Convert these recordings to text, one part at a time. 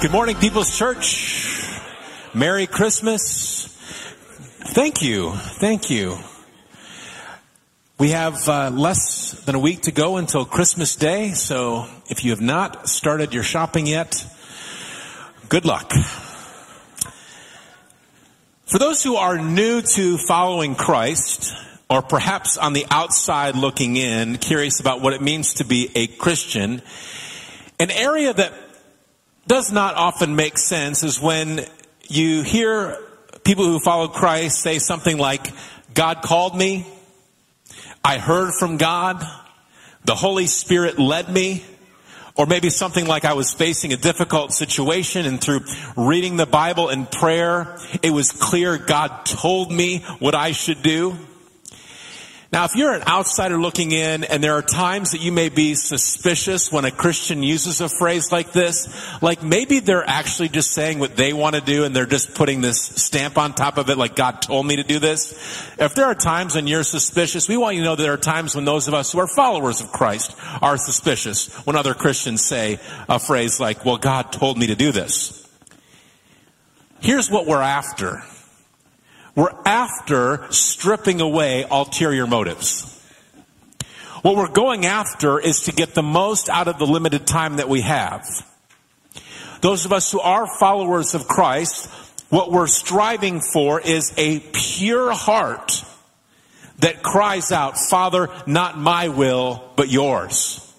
Good morning, People's Church. Merry Christmas. Thank you. Thank you. We have uh, less than a week to go until Christmas Day, so if you have not started your shopping yet, good luck. For those who are new to following Christ, or perhaps on the outside looking in, curious about what it means to be a Christian, an area that does not often make sense is when you hear people who follow Christ say something like, God called me, I heard from God, the Holy Spirit led me, or maybe something like I was facing a difficult situation and through reading the Bible and prayer, it was clear God told me what I should do. Now, if you're an outsider looking in and there are times that you may be suspicious when a Christian uses a phrase like this, like maybe they're actually just saying what they want to do and they're just putting this stamp on top of it like God told me to do this. If there are times when you're suspicious, we want you to know there are times when those of us who are followers of Christ are suspicious when other Christians say a phrase like, well, God told me to do this. Here's what we're after. We're after stripping away ulterior motives. What we're going after is to get the most out of the limited time that we have. Those of us who are followers of Christ, what we're striving for is a pure heart that cries out, Father, not my will, but yours.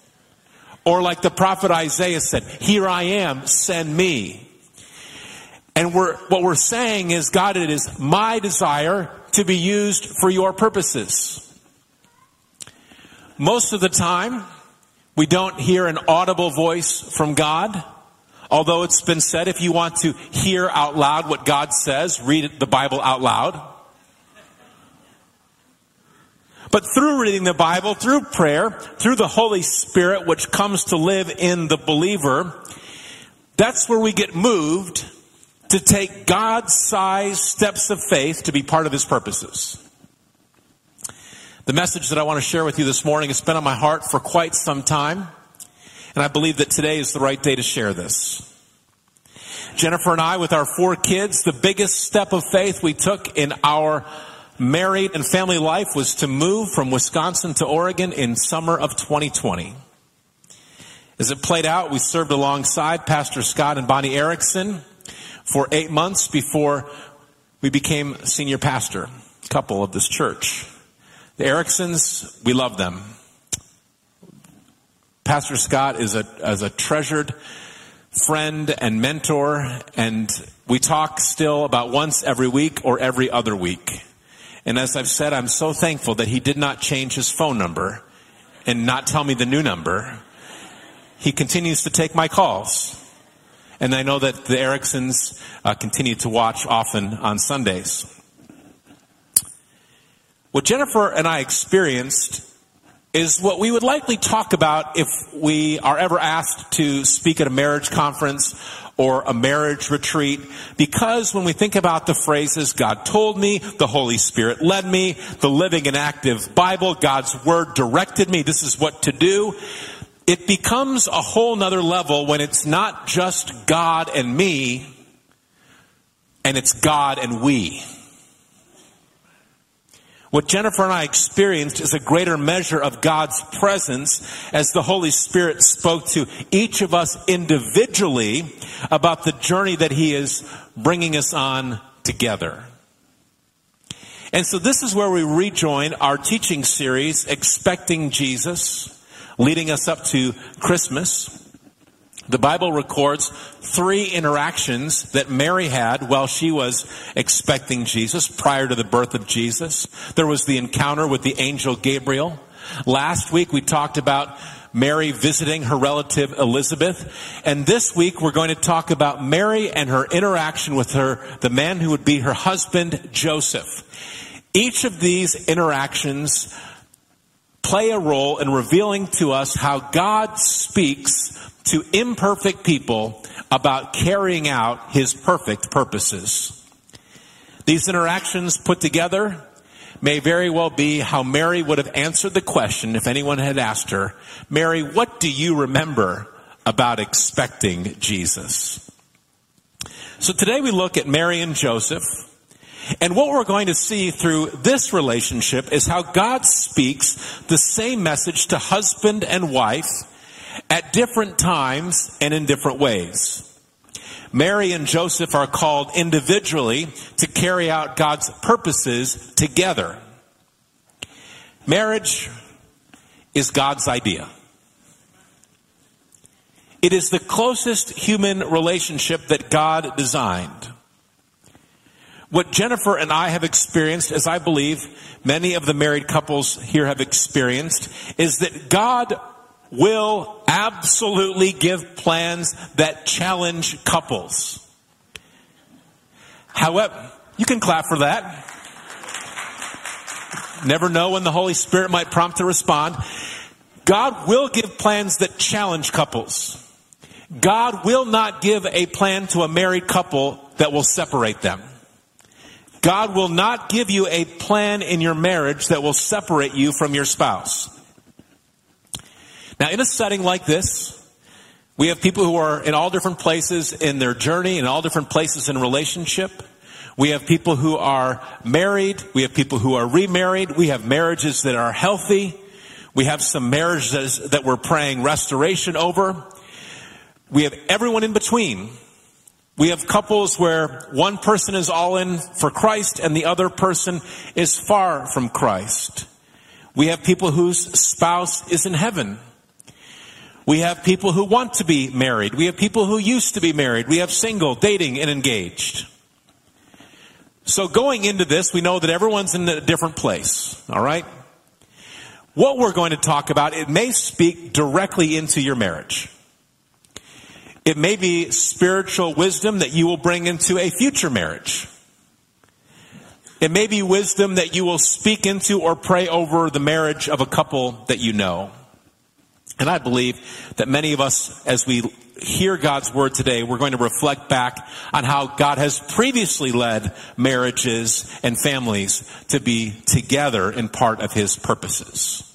Or like the prophet Isaiah said, Here I am, send me. And we're, what we're saying is, God, it is my desire to be used for your purposes. Most of the time, we don't hear an audible voice from God. Although it's been said if you want to hear out loud what God says, read the Bible out loud. But through reading the Bible, through prayer, through the Holy Spirit, which comes to live in the believer, that's where we get moved to take God-sized steps of faith to be part of His purposes. The message that I want to share with you this morning has been on my heart for quite some time, and I believe that today is the right day to share this. Jennifer and I, with our four kids, the biggest step of faith we took in our married and family life was to move from Wisconsin to Oregon in summer of 2020. As it played out, we served alongside Pastor Scott and Bonnie Erickson for eight months before we became senior pastor, couple of this church. The Ericksons, we love them. Pastor Scott is a, is a treasured friend and mentor, and we talk still about once every week or every other week. And as I've said, I'm so thankful that he did not change his phone number and not tell me the new number. He continues to take my calls. And I know that the Ericksons uh, continue to watch often on Sundays. What Jennifer and I experienced is what we would likely talk about if we are ever asked to speak at a marriage conference or a marriage retreat. Because when we think about the phrases, God told me, the Holy Spirit led me, the living and active Bible, God's Word directed me, this is what to do it becomes a whole nother level when it's not just God and me, and it's God and we. What Jennifer and I experienced is a greater measure of God's presence as the Holy Spirit spoke to each of us individually about the journey that He is bringing us on together. And so this is where we rejoin our teaching series, Expecting Jesus leading us up to Christmas. The Bible records three interactions that Mary had while she was expecting Jesus prior to the birth of Jesus. There was the encounter with the angel Gabriel. Last week we talked about Mary visiting her relative Elizabeth. And this week we're going to talk about Mary and her interaction with her, the man who would be her husband, Joseph. Each of these interactions play a role in revealing to us how God speaks to imperfect people about carrying out his perfect purposes. These interactions put together may very well be how Mary would have answered the question if anyone had asked her, Mary, what do you remember about expecting Jesus? So today we look at Mary and Joseph. And what we're going to see through this relationship is how God speaks the same message to husband and wife at different times and in different ways. Mary and Joseph are called individually to carry out God's purposes together. Marriage is God's idea. It is the closest human relationship that God designed. What Jennifer and I have experienced, as I believe many of the married couples here have experienced, is that God will absolutely give plans that challenge couples. However, you can clap for that. Never know when the Holy Spirit might prompt to respond. God will give plans that challenge couples. God will not give a plan to a married couple that will separate them. God will not give you a plan in your marriage that will separate you from your spouse. Now, in a setting like this, we have people who are in all different places in their journey, in all different places in relationship. We have people who are married. We have people who are remarried. We have marriages that are healthy. We have some marriages that we're praying restoration over. We have everyone in between. We have couples where one person is all in for Christ and the other person is far from Christ. We have people whose spouse is in heaven. We have people who want to be married. We have people who used to be married. We have single, dating, and engaged. So going into this, we know that everyone's in a different place. All right? What we're going to talk about, it may speak directly into your marriage. It may be spiritual wisdom that you will bring into a future marriage. It may be wisdom that you will speak into or pray over the marriage of a couple that you know. And I believe that many of us, as we hear God's word today, we're going to reflect back on how God has previously led marriages and families to be together in part of his purposes.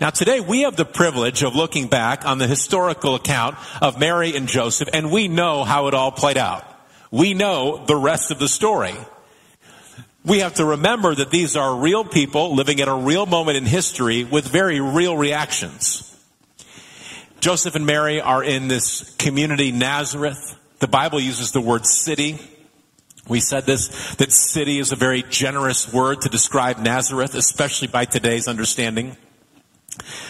Now today we have the privilege of looking back on the historical account of Mary and Joseph and we know how it all played out. We know the rest of the story. We have to remember that these are real people living at a real moment in history with very real reactions. Joseph and Mary are in this community, Nazareth. The Bible uses the word city. We said this, that city is a very generous word to describe Nazareth, especially by today's understanding.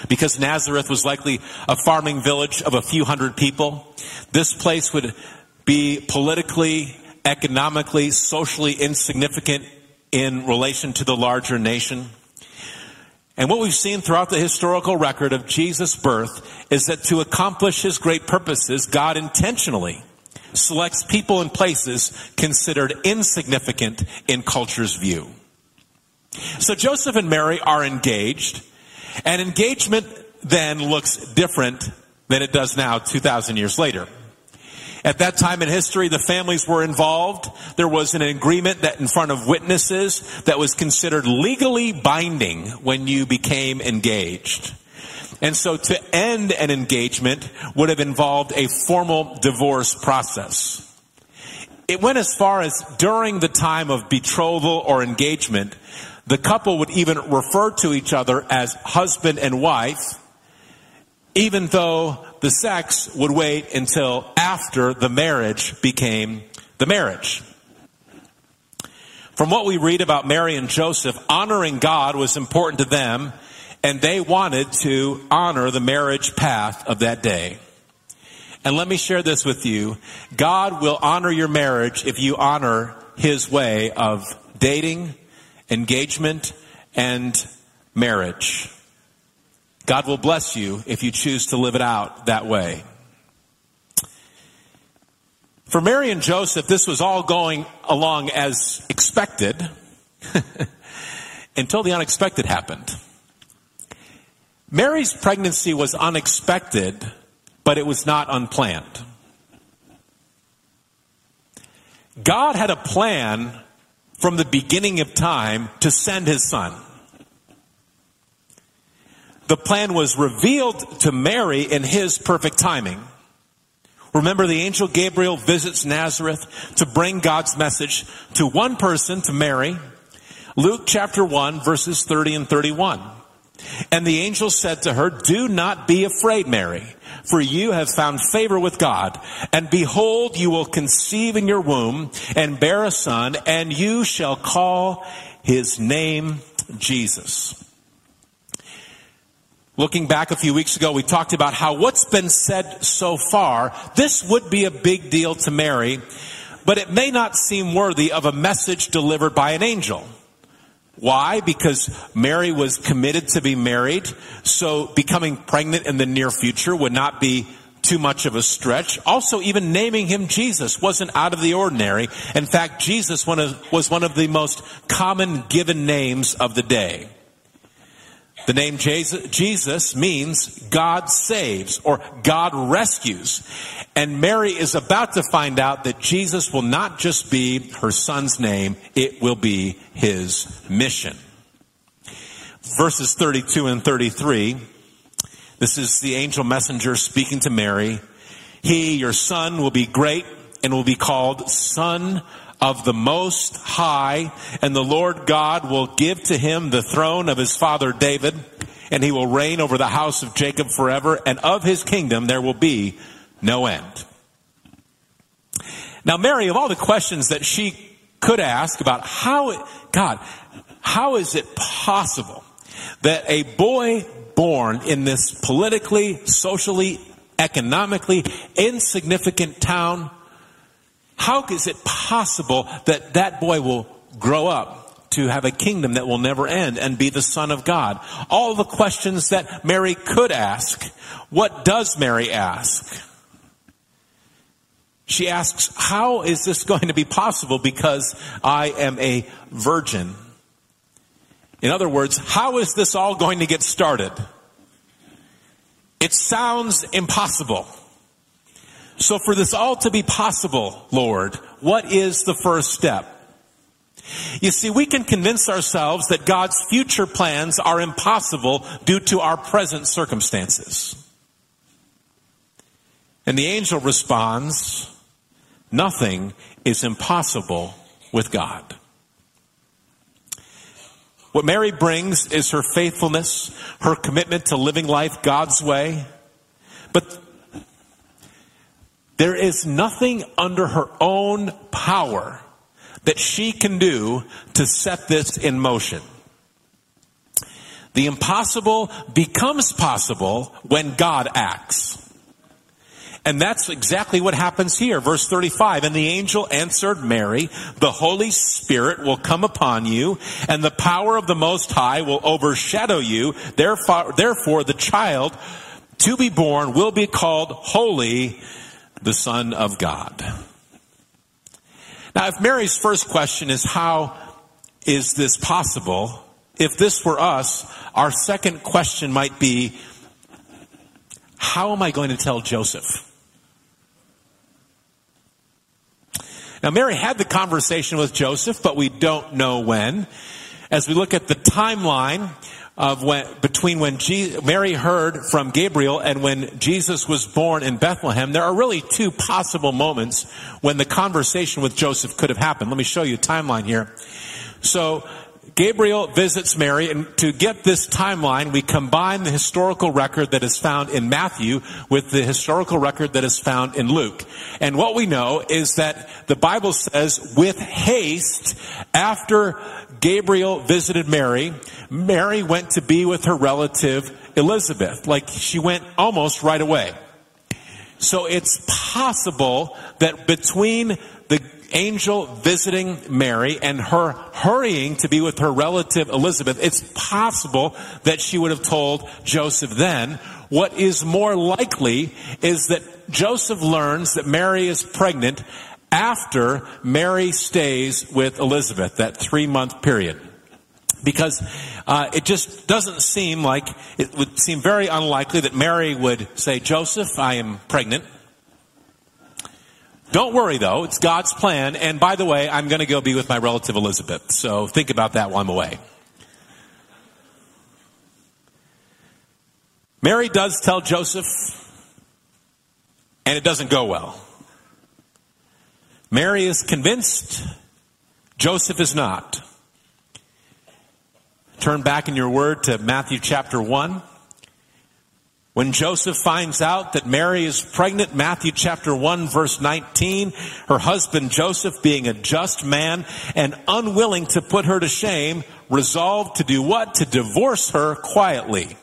Because Nazareth was likely a farming village of a few hundred people, this place would be politically, economically, socially insignificant in relation to the larger nation. And what we've seen throughout the historical record of Jesus' birth is that to accomplish his great purposes, God intentionally selects people and places considered insignificant in culture's view. So Joseph and Mary are engaged and engagement then looks different than it does now 2,000 years later. At that time in history, the families were involved. There was an agreement that in front of witnesses that was considered legally binding when you became engaged. And so to end an engagement would have involved a formal divorce process. It went as far as during the time of betrothal or engagement, the couple would even refer to each other as husband and wife, even though the sex would wait until after the marriage became the marriage. From what we read about Mary and Joseph, honoring God was important to them, and they wanted to honor the marriage path of that day. And let me share this with you. God will honor your marriage if you honor His way of dating, engagement, and marriage. God will bless you if you choose to live it out that way. For Mary and Joseph, this was all going along as expected until the unexpected happened. Mary's pregnancy was unexpected, but it was not unplanned. God had a plan from the beginning of time to send his son. The plan was revealed to Mary in his perfect timing. Remember, the angel Gabriel visits Nazareth to bring God's message to one person, to Mary. Luke chapter 1, verses 30 and 31. And the angel said to her, Do not be afraid, Mary, for you have found favor with God. And behold, you will conceive in your womb and bear a son, and you shall call his name Jesus. Looking back a few weeks ago, we talked about how what's been said so far, this would be a big deal to Mary, but it may not seem worthy of a message delivered by an angel. Why? Because Mary was committed to be married, so becoming pregnant in the near future would not be too much of a stretch. Also, even naming him Jesus wasn't out of the ordinary. In fact, Jesus was one of the most common given names of the day. The name Jesus means God saves or God rescues. And Mary is about to find out that Jesus will not just be her son's name, it will be his mission. Verses 32 and 33. This is the angel messenger speaking to Mary. He, your son, will be great and will be called Son of the Most High, and the Lord God will give to him the throne of his father David, and he will reign over the house of Jacob forever, and of his kingdom there will be no end. Now, Mary, of all the questions that she could ask about how, it God, how is it possible that a boy born in this politically, socially, economically insignificant town how is it possible that that boy will grow up to have a kingdom that will never end and be the son of God? All the questions that Mary could ask. What does Mary ask? She asks, how is this going to be possible because I am a virgin? In other words, how is this all going to get started? It sounds impossible. So for this all to be possible, Lord, what is the first step? You see, we can convince ourselves that God's future plans are impossible due to our present circumstances. And the angel responds, nothing is impossible with God. What Mary brings is her faithfulness, her commitment to living life God's way. But there is nothing under her own power that she can do to set this in motion. The impossible becomes possible when God acts. And that's exactly what happens here. Verse 35, and the angel answered Mary, the Holy Spirit will come upon you, and the power of the Most High will overshadow you. Therefore, therefore the child to be born will be called holy, the Son of God. Now, if Mary's first question is, how is this possible? If this were us, our second question might be, how am I going to tell Joseph? Now, Mary had the conversation with Joseph, but we don't know when. As we look at the timeline, of when, between when Mary heard from Gabriel and when Jesus was born in Bethlehem, there are really two possible moments when the conversation with Joseph could have happened. Let me show you a timeline here. So, Gabriel visits Mary, and to get this timeline, we combine the historical record that is found in Matthew with the historical record that is found in Luke. And what we know is that the Bible says, with haste, after Gabriel visited Mary, Mary went to be with her relative Elizabeth. Like she went almost right away. So it's possible that between angel visiting Mary and her hurrying to be with her relative Elizabeth, it's possible that she would have told Joseph then. What is more likely is that Joseph learns that Mary is pregnant after Mary stays with Elizabeth, that three month period. Because uh, it just doesn't seem like, it would seem very unlikely that Mary would say, Joseph, I am pregnant. Don't worry though, it's God's plan. And by the way, I'm going to go be with my relative Elizabeth. So think about that while I'm away. Mary does tell Joseph, and it doesn't go well. Mary is convinced, Joseph is not. Turn back in your word to Matthew chapter 1. When Joseph finds out that Mary is pregnant, Matthew chapter 1 verse 19, her husband Joseph being a just man and unwilling to put her to shame, resolved to do what? To divorce her quietly.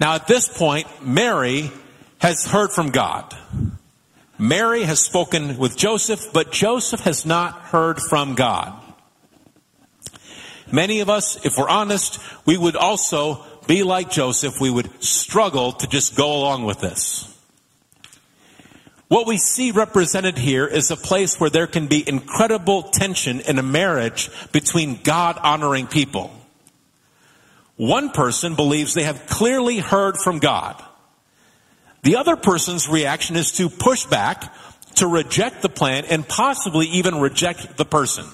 Now at this point, Mary has heard from God. Mary has spoken with Joseph, but Joseph has not heard from God. Many of us, if we're honest, we would also be like Joseph. We would struggle to just go along with this. What we see represented here is a place where there can be incredible tension in a marriage between God honoring people. One person believes they have clearly heard from God. The other person's reaction is to push back, to reject the plan, and possibly even reject the person.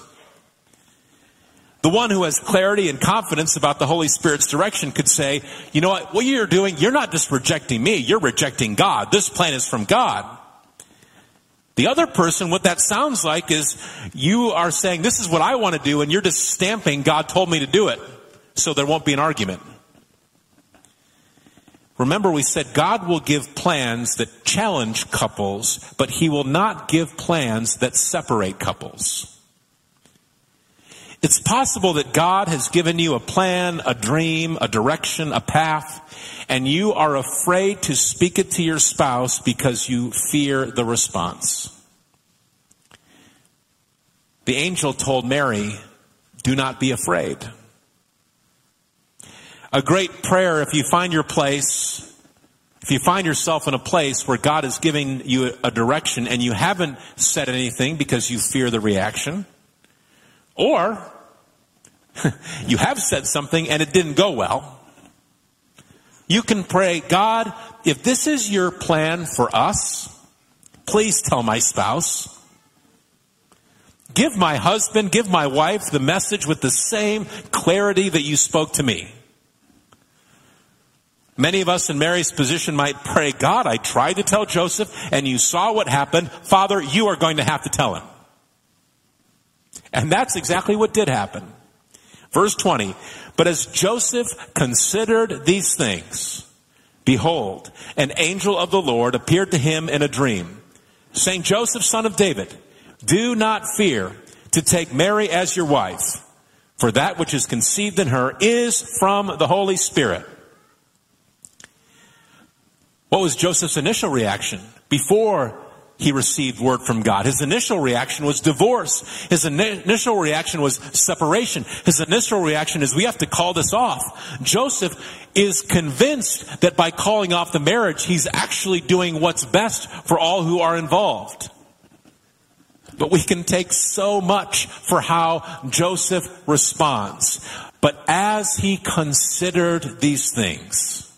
The one who has clarity and confidence about the Holy Spirit's direction could say, you know what, what you're doing, you're not just rejecting me, you're rejecting God. This plan is from God. The other person, what that sounds like is you are saying, this is what I want to do, and you're just stamping, God told me to do it, so there won't be an argument. Remember, we said God will give plans that challenge couples, but He will not give plans that separate couples. It's possible that God has given you a plan, a dream, a direction, a path, and you are afraid to speak it to your spouse because you fear the response. The angel told Mary, do not be afraid a great prayer if you find your place, if you find yourself in a place where God is giving you a direction and you haven't said anything because you fear the reaction, or you have said something and it didn't go well, you can pray, God, if this is your plan for us, please tell my spouse. Give my husband, give my wife the message with the same clarity that you spoke to me. Many of us in Mary's position might pray, God, I tried to tell Joseph and you saw what happened. Father, you are going to have to tell him. And that's exactly what did happen. Verse 20. But as Joseph considered these things, behold, an angel of the Lord appeared to him in a dream, saying, Joseph, son of David, do not fear to take Mary as your wife, for that which is conceived in her is from the Holy Spirit. What was Joseph's initial reaction before he received word from God? His initial reaction was divorce. His initial reaction was separation. His initial reaction is we have to call this off. Joseph is convinced that by calling off the marriage, he's actually doing what's best for all who are involved. But we can take so much for how Joseph responds. But as he considered these things,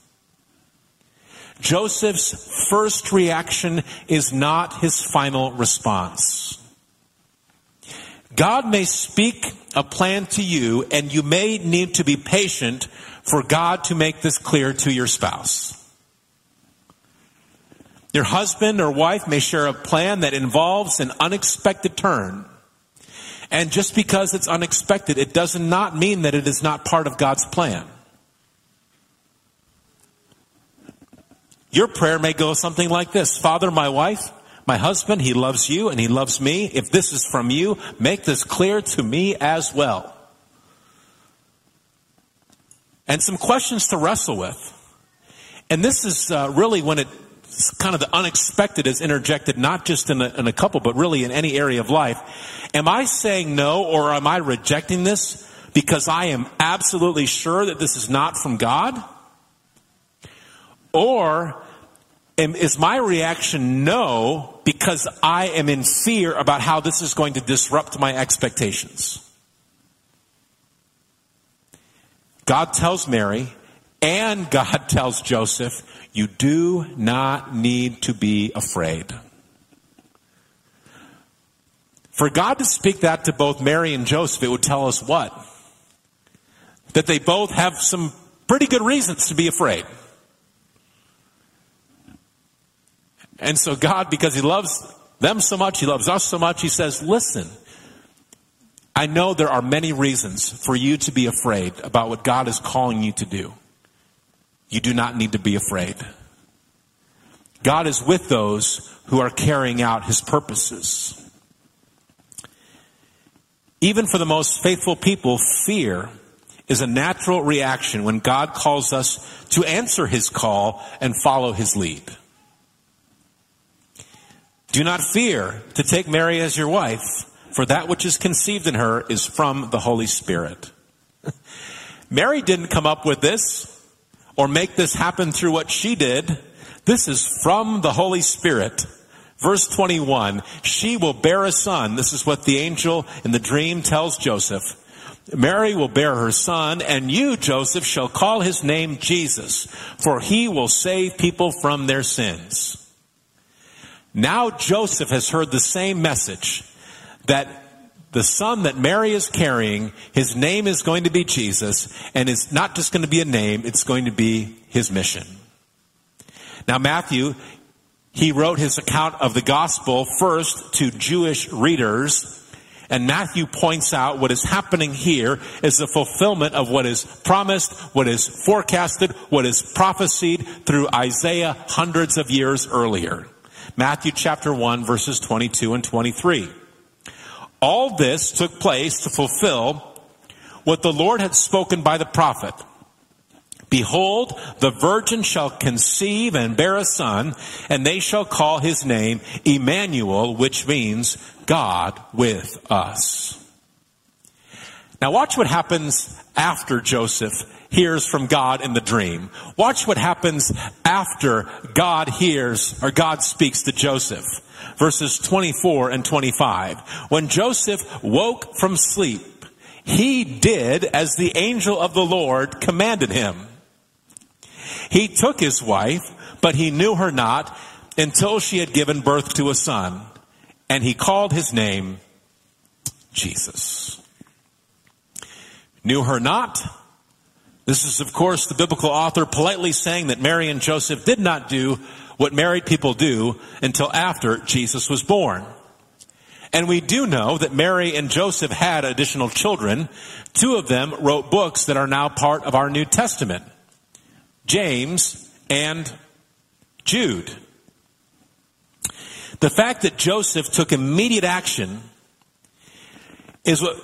Joseph's first reaction is not his final response. God may speak a plan to you and you may need to be patient for God to make this clear to your spouse. Your husband or wife may share a plan that involves an unexpected turn. And just because it's unexpected, it does not mean that it is not part of God's plan. Your prayer may go something like this Father, my wife, my husband, he loves you and he loves me. If this is from you, make this clear to me as well. And some questions to wrestle with. And this is uh, really when it kind of the unexpected is interjected, not just in a, in a couple, but really in any area of life. Am I saying no or am I rejecting this because I am absolutely sure that this is not from God? Or is my reaction no because I am in fear about how this is going to disrupt my expectations? God tells Mary and God tells Joseph, you do not need to be afraid. For God to speak that to both Mary and Joseph, it would tell us what? That they both have some pretty good reasons to be afraid. And so God, because He loves them so much, He loves us so much, He says, listen, I know there are many reasons for you to be afraid about what God is calling you to do. You do not need to be afraid. God is with those who are carrying out His purposes. Even for the most faithful people, fear is a natural reaction when God calls us to answer His call and follow His lead. Do not fear to take Mary as your wife, for that which is conceived in her is from the Holy Spirit. Mary didn't come up with this or make this happen through what she did. This is from the Holy Spirit. Verse 21, she will bear a son. This is what the angel in the dream tells Joseph. Mary will bear her son, and you, Joseph, shall call his name Jesus, for he will save people from their sins. Now Joseph has heard the same message that the son that Mary is carrying, his name is going to be Jesus, and it's not just going to be a name, it's going to be his mission. Now Matthew, he wrote his account of the gospel first to Jewish readers, and Matthew points out what is happening here is the fulfillment of what is promised, what is forecasted, what is prophesied through Isaiah hundreds of years earlier. Matthew chapter 1 verses 22 and 23. All this took place to fulfill what the Lord had spoken by the prophet. Behold, the virgin shall conceive and bear a son, and they shall call his name Emmanuel, which means God with us. Now watch what happens after Joseph hears from God in the dream. Watch what happens after God hears or God speaks to Joseph. Verses 24 and 25. When Joseph woke from sleep, he did as the angel of the Lord commanded him. He took his wife, but he knew her not until she had given birth to a son, and he called his name Jesus. Knew her not this is, of course, the biblical author politely saying that Mary and Joseph did not do what married people do until after Jesus was born. And we do know that Mary and Joseph had additional children. Two of them wrote books that are now part of our New Testament. James and Jude. The fact that Joseph took immediate action is what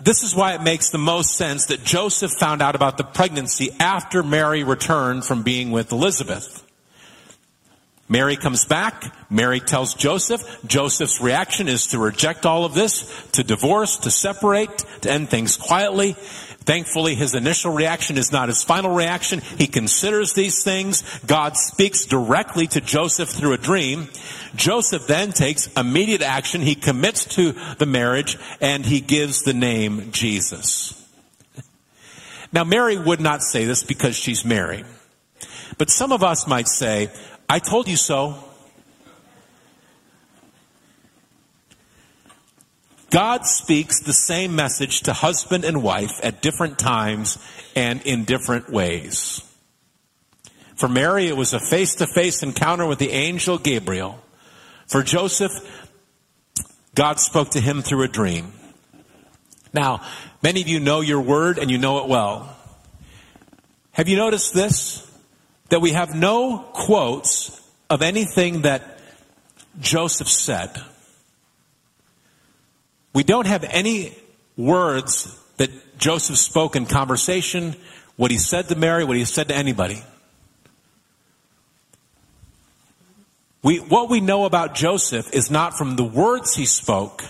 this is why it makes the most sense that Joseph found out about the pregnancy after Mary returned from being with Elizabeth. Mary comes back. Mary tells Joseph. Joseph's reaction is to reject all of this, to divorce, to separate, to end things quietly. Thankfully, his initial reaction is not his final reaction. He considers these things. God speaks directly to Joseph through a dream. Joseph then takes immediate action. He commits to the marriage and he gives the name Jesus. Now, Mary would not say this because she's Mary. But some of us might say, I told you so. God speaks the same message to husband and wife at different times and in different ways. For Mary, it was a face to face encounter with the angel Gabriel. For Joseph, God spoke to him through a dream. Now, many of you know your word and you know it well. Have you noticed this? That we have no quotes of anything that Joseph said. We don't have any words that Joseph spoke in conversation, what he said to Mary, what he said to anybody. We, what we know about Joseph is not from the words he spoke.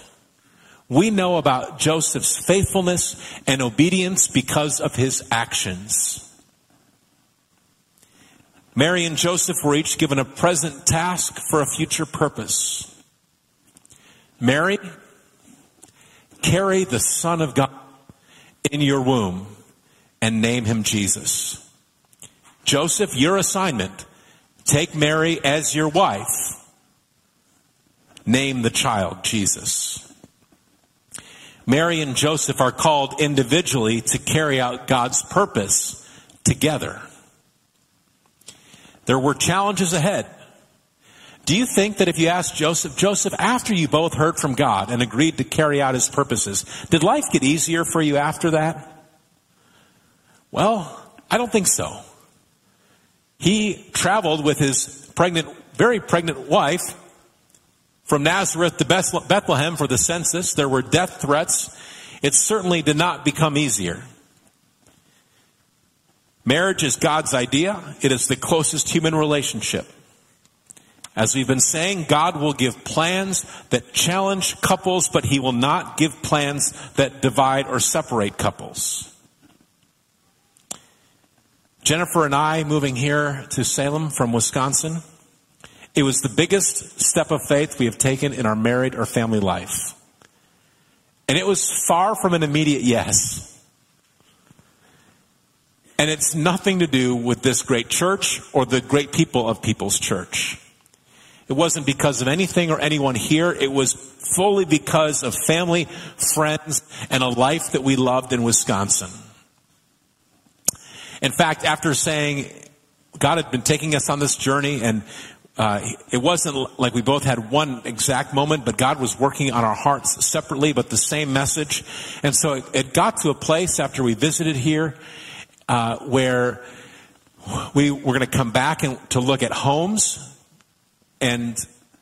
We know about Joseph's faithfulness and obedience because of his actions. Mary and Joseph were each given a present task for a future purpose. Mary, carry the Son of God in your womb and name him Jesus. Joseph, your assignment, take Mary as your wife. Name the child Jesus. Mary and Joseph are called individually to carry out God's purpose together. There were challenges ahead, Do you think that if you asked Joseph, Joseph, after you both heard from God and agreed to carry out his purposes, did life get easier for you after that? Well, I don't think so. He traveled with his pregnant, very pregnant wife from Nazareth to Bethlehem for the census. There were death threats. It certainly did not become easier. Marriage is God's idea. It is the closest human relationship. As we've been saying, God will give plans that challenge couples, but He will not give plans that divide or separate couples. Jennifer and I moving here to Salem from Wisconsin, it was the biggest step of faith we have taken in our married or family life. And it was far from an immediate yes. And it's nothing to do with this great church or the great people of People's Church. It wasn't because of anything or anyone here. It was fully because of family, friends, and a life that we loved in Wisconsin. In fact, after saying God had been taking us on this journey and uh, it wasn't like we both had one exact moment, but God was working on our hearts separately, but the same message. And so it, it got to a place after we visited here uh, where we were going to come back and to look at homes, and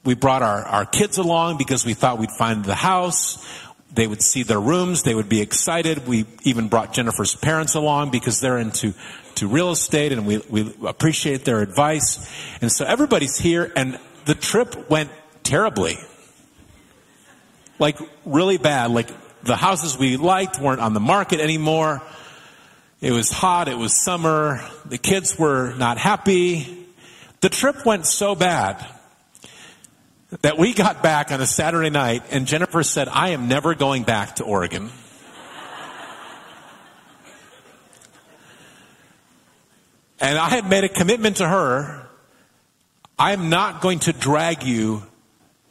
we brought our, our kids along because we thought we'd find the house. They would see their rooms. They would be excited. We even brought Jennifer's parents along because they're into to real estate and we, we appreciate their advice. And so everybody's here and the trip went terribly. Like really bad. Like the houses we liked weren't on the market anymore. It was hot. It was summer. The kids were not happy. The trip went so bad that we got back on a Saturday night and Jennifer said, I am never going back to Oregon. And I had made a commitment to her. I'm not going to drag you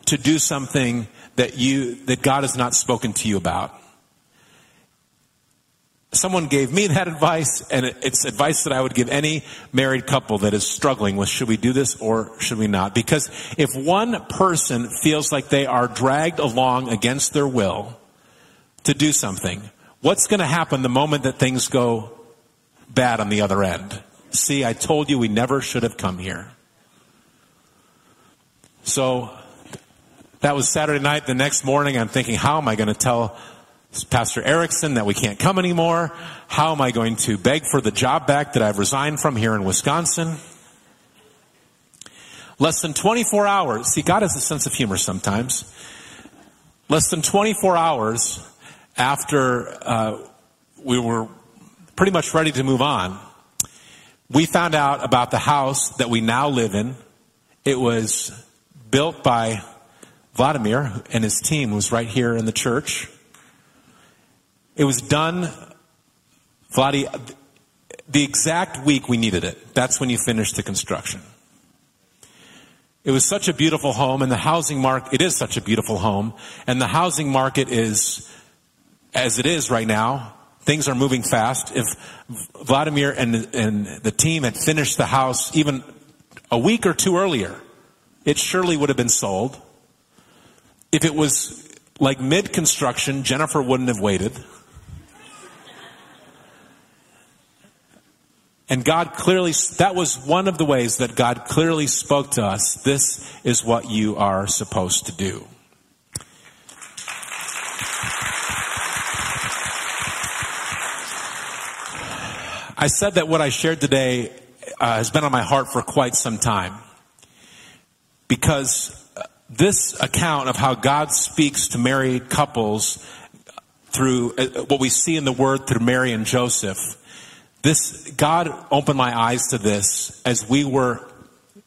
to do something that you, that God has not spoken to you about. Someone gave me that advice, and it's advice that I would give any married couple that is struggling with should we do this or should we not? Because if one person feels like they are dragged along against their will to do something, what's going to happen the moment that things go bad on the other end? See, I told you we never should have come here. So that was Saturday night. The next morning, I'm thinking, how am I going to tell Pastor Erickson that we can't come anymore? How am I going to beg for the job back that I've resigned from here in Wisconsin? Less than 24 hours. See, God has a sense of humor sometimes. Less than 24 hours after uh, we were pretty much ready to move on, we found out about the house that we now live in. It was built by Vladimir and his team was right here in the church. It was done, Vladi, the exact week we needed it. That's when you finished the construction. It was such a beautiful home and the housing market, it is such a beautiful home and the housing market is, as it is right now, Things are moving fast. If Vladimir and, and the team had finished the house even a week or two earlier, it surely would have been sold. If it was like mid construction, Jennifer wouldn't have waited. And God clearly, that was one of the ways that God clearly spoke to us. This is what you are supposed to do. I said that what I shared today uh, has been on my heart for quite some time. Because this account of how God speaks to married couples through uh, what we see in the word through Mary and Joseph, this, God opened my eyes to this as we were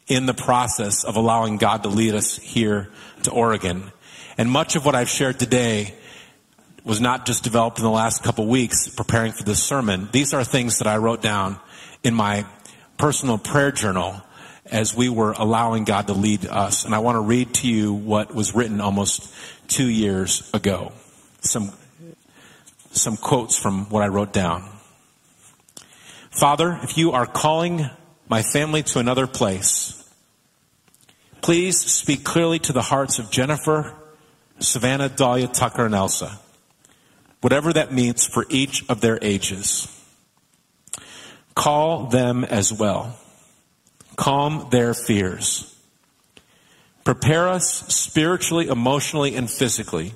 in the process of allowing God to lead us here to Oregon. And much of what I've shared today was not just developed in the last couple weeks preparing for this sermon. These are things that I wrote down in my personal prayer journal as we were allowing God to lead us. And I want to read to you what was written almost two years ago. Some, some quotes from what I wrote down. Father, if you are calling my family to another place, Please speak clearly to the hearts of Jennifer, Savannah, Dahlia, Tucker, and Elsa. Whatever that means for each of their ages. Call them as well. Calm their fears. Prepare us spiritually, emotionally, and physically.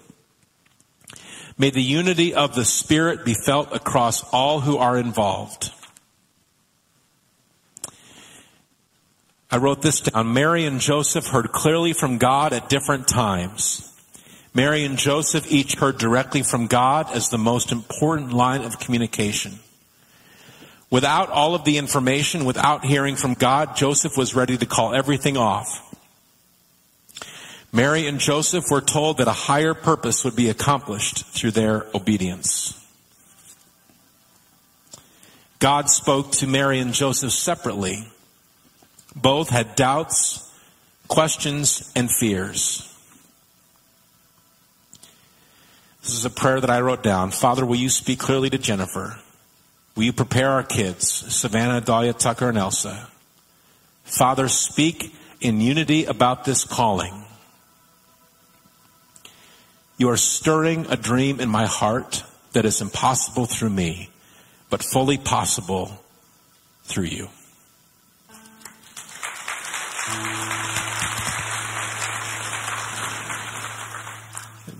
May the unity of the Spirit be felt across all who are involved. I wrote this down. Mary and Joseph heard clearly from God at different times. Mary and Joseph each heard directly from God as the most important line of communication. Without all of the information, without hearing from God, Joseph was ready to call everything off. Mary and Joseph were told that a higher purpose would be accomplished through their obedience. God spoke to Mary and Joseph separately both had doubts, questions, and fears. This is a prayer that I wrote down. Father, will you speak clearly to Jennifer? Will you prepare our kids, Savannah, Dahlia, Tucker, and Elsa? Father, speak in unity about this calling. You are stirring a dream in my heart that is impossible through me, but fully possible through you.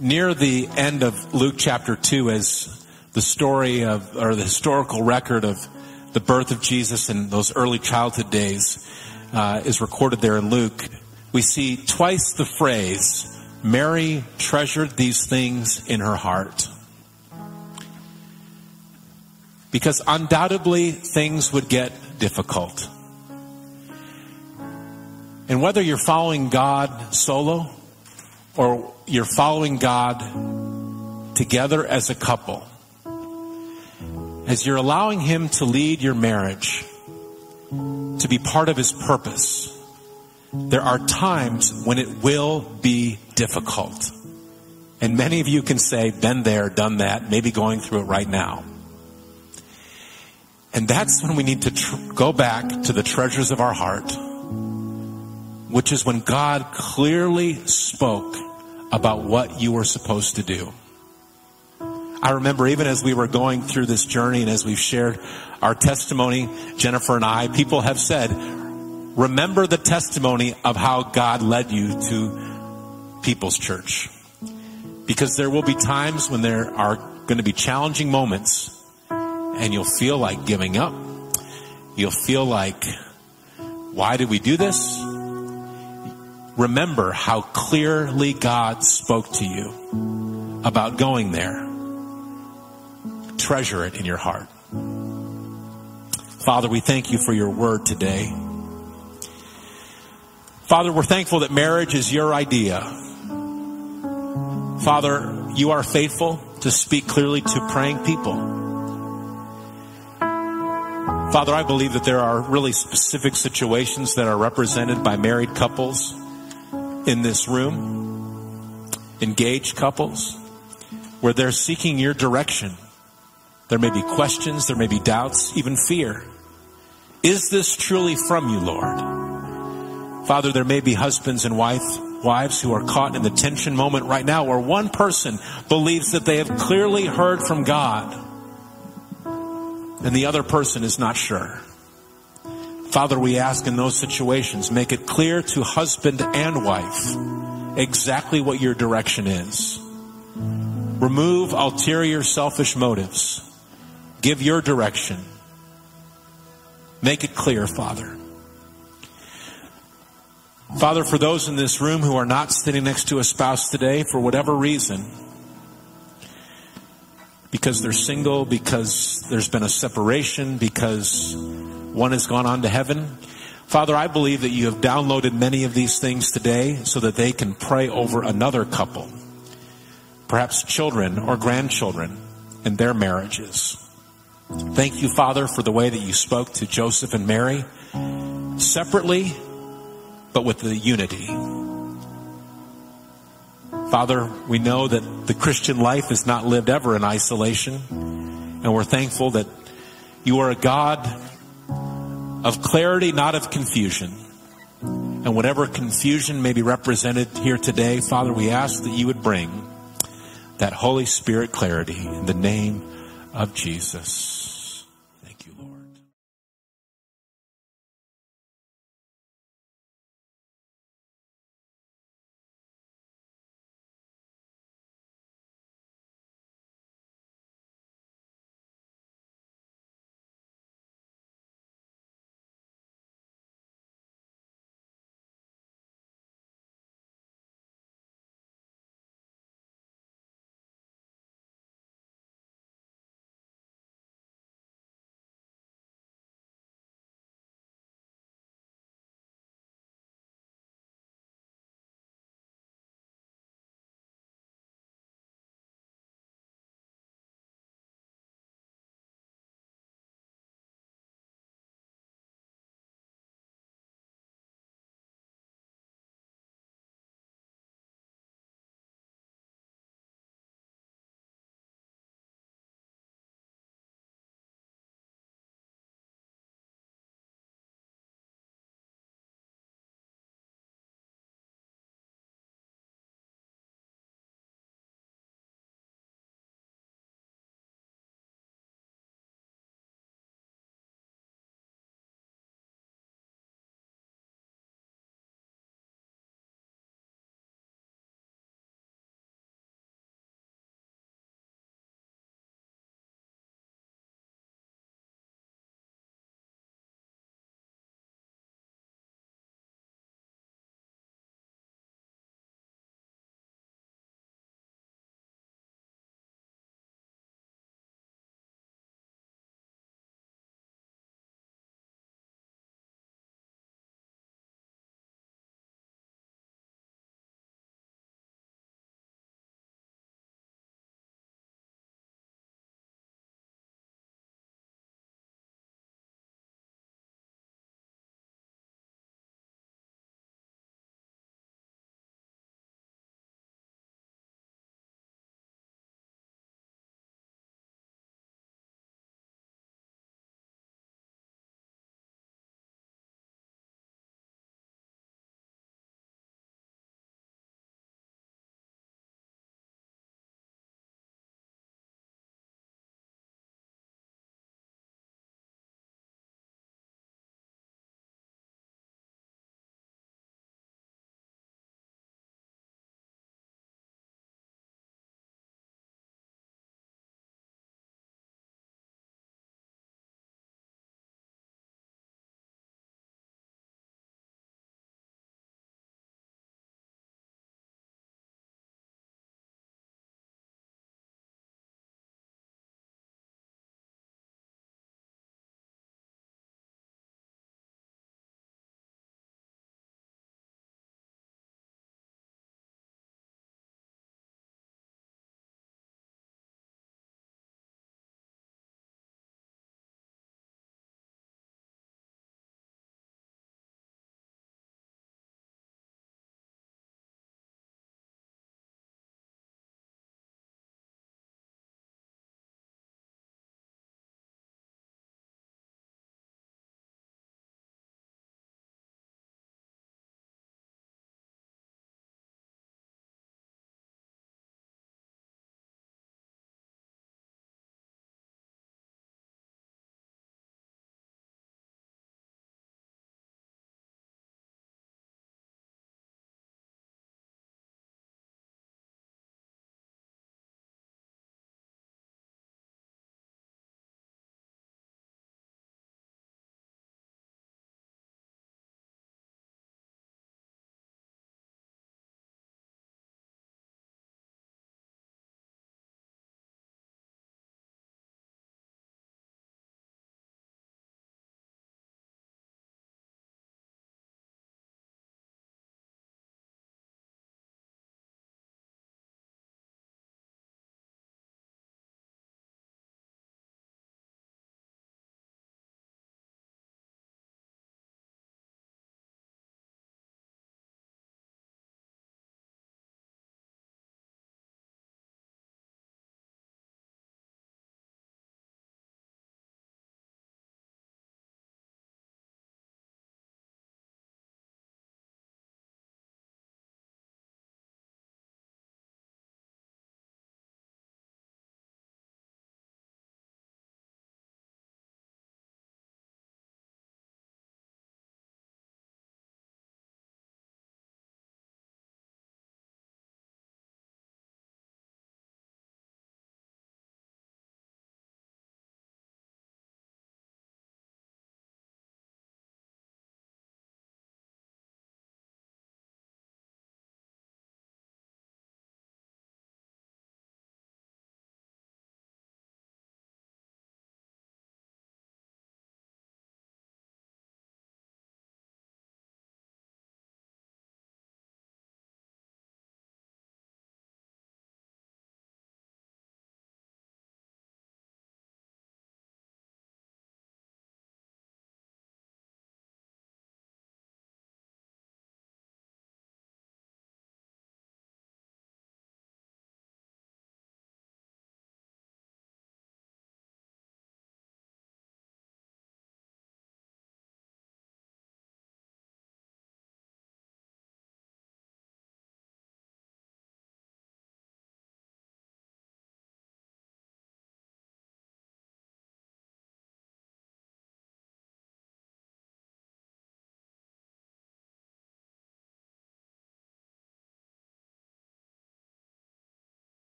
Near the end of Luke chapter 2 as the story of, or the historical record of the birth of Jesus in those early childhood days uh, is recorded there in Luke, we see twice the phrase, Mary treasured these things in her heart. Because undoubtedly things would get difficult. And whether you're following God solo or you're following God together as a couple, as you're allowing Him to lead your marriage, to be part of His purpose, there are times when it will be difficult. And many of you can say, been there, done that, maybe going through it right now. And that's when we need to tr- go back to the treasures of our heart which is when God clearly spoke about what you were supposed to do. I remember even as we were going through this journey and as we've shared our testimony, Jennifer and I, people have said, remember the testimony of how God led you to People's Church. Because there will be times when there are going to be challenging moments and you'll feel like giving up. You'll feel like, why did we do this? Remember how clearly God spoke to you about going there. Treasure it in your heart. Father, we thank you for your word today. Father, we're thankful that marriage is your idea. Father, you are faithful to speak clearly to praying people. Father, I believe that there are really specific situations that are represented by married couples in this room, engaged couples, where they're seeking your direction. There may be questions, there may be doubts, even fear. Is this truly from you, Lord? Father, there may be husbands and wife, wives who are caught in the tension moment right now where one person believes that they have clearly heard from God and the other person is not sure. Father, we ask in those situations, make it clear to husband and wife exactly what your direction is. Remove ulterior selfish motives. Give your direction. Make it clear, Father. Father, for those in this room who are not sitting next to a spouse today for whatever reason, because they're single, because there's been a separation, because one has gone on to heaven. Father, I believe that you have downloaded many of these things today so that they can pray over another couple, perhaps children or grandchildren in their marriages. Thank you, Father, for the way that you spoke to Joseph and Mary separately, but with the unity. Father, we know that the Christian life is not lived ever in isolation, and we're thankful that you are a God of clarity, not of confusion. And whatever confusion may be represented here today, Father, we ask that you would bring that Holy Spirit clarity in the name of Jesus.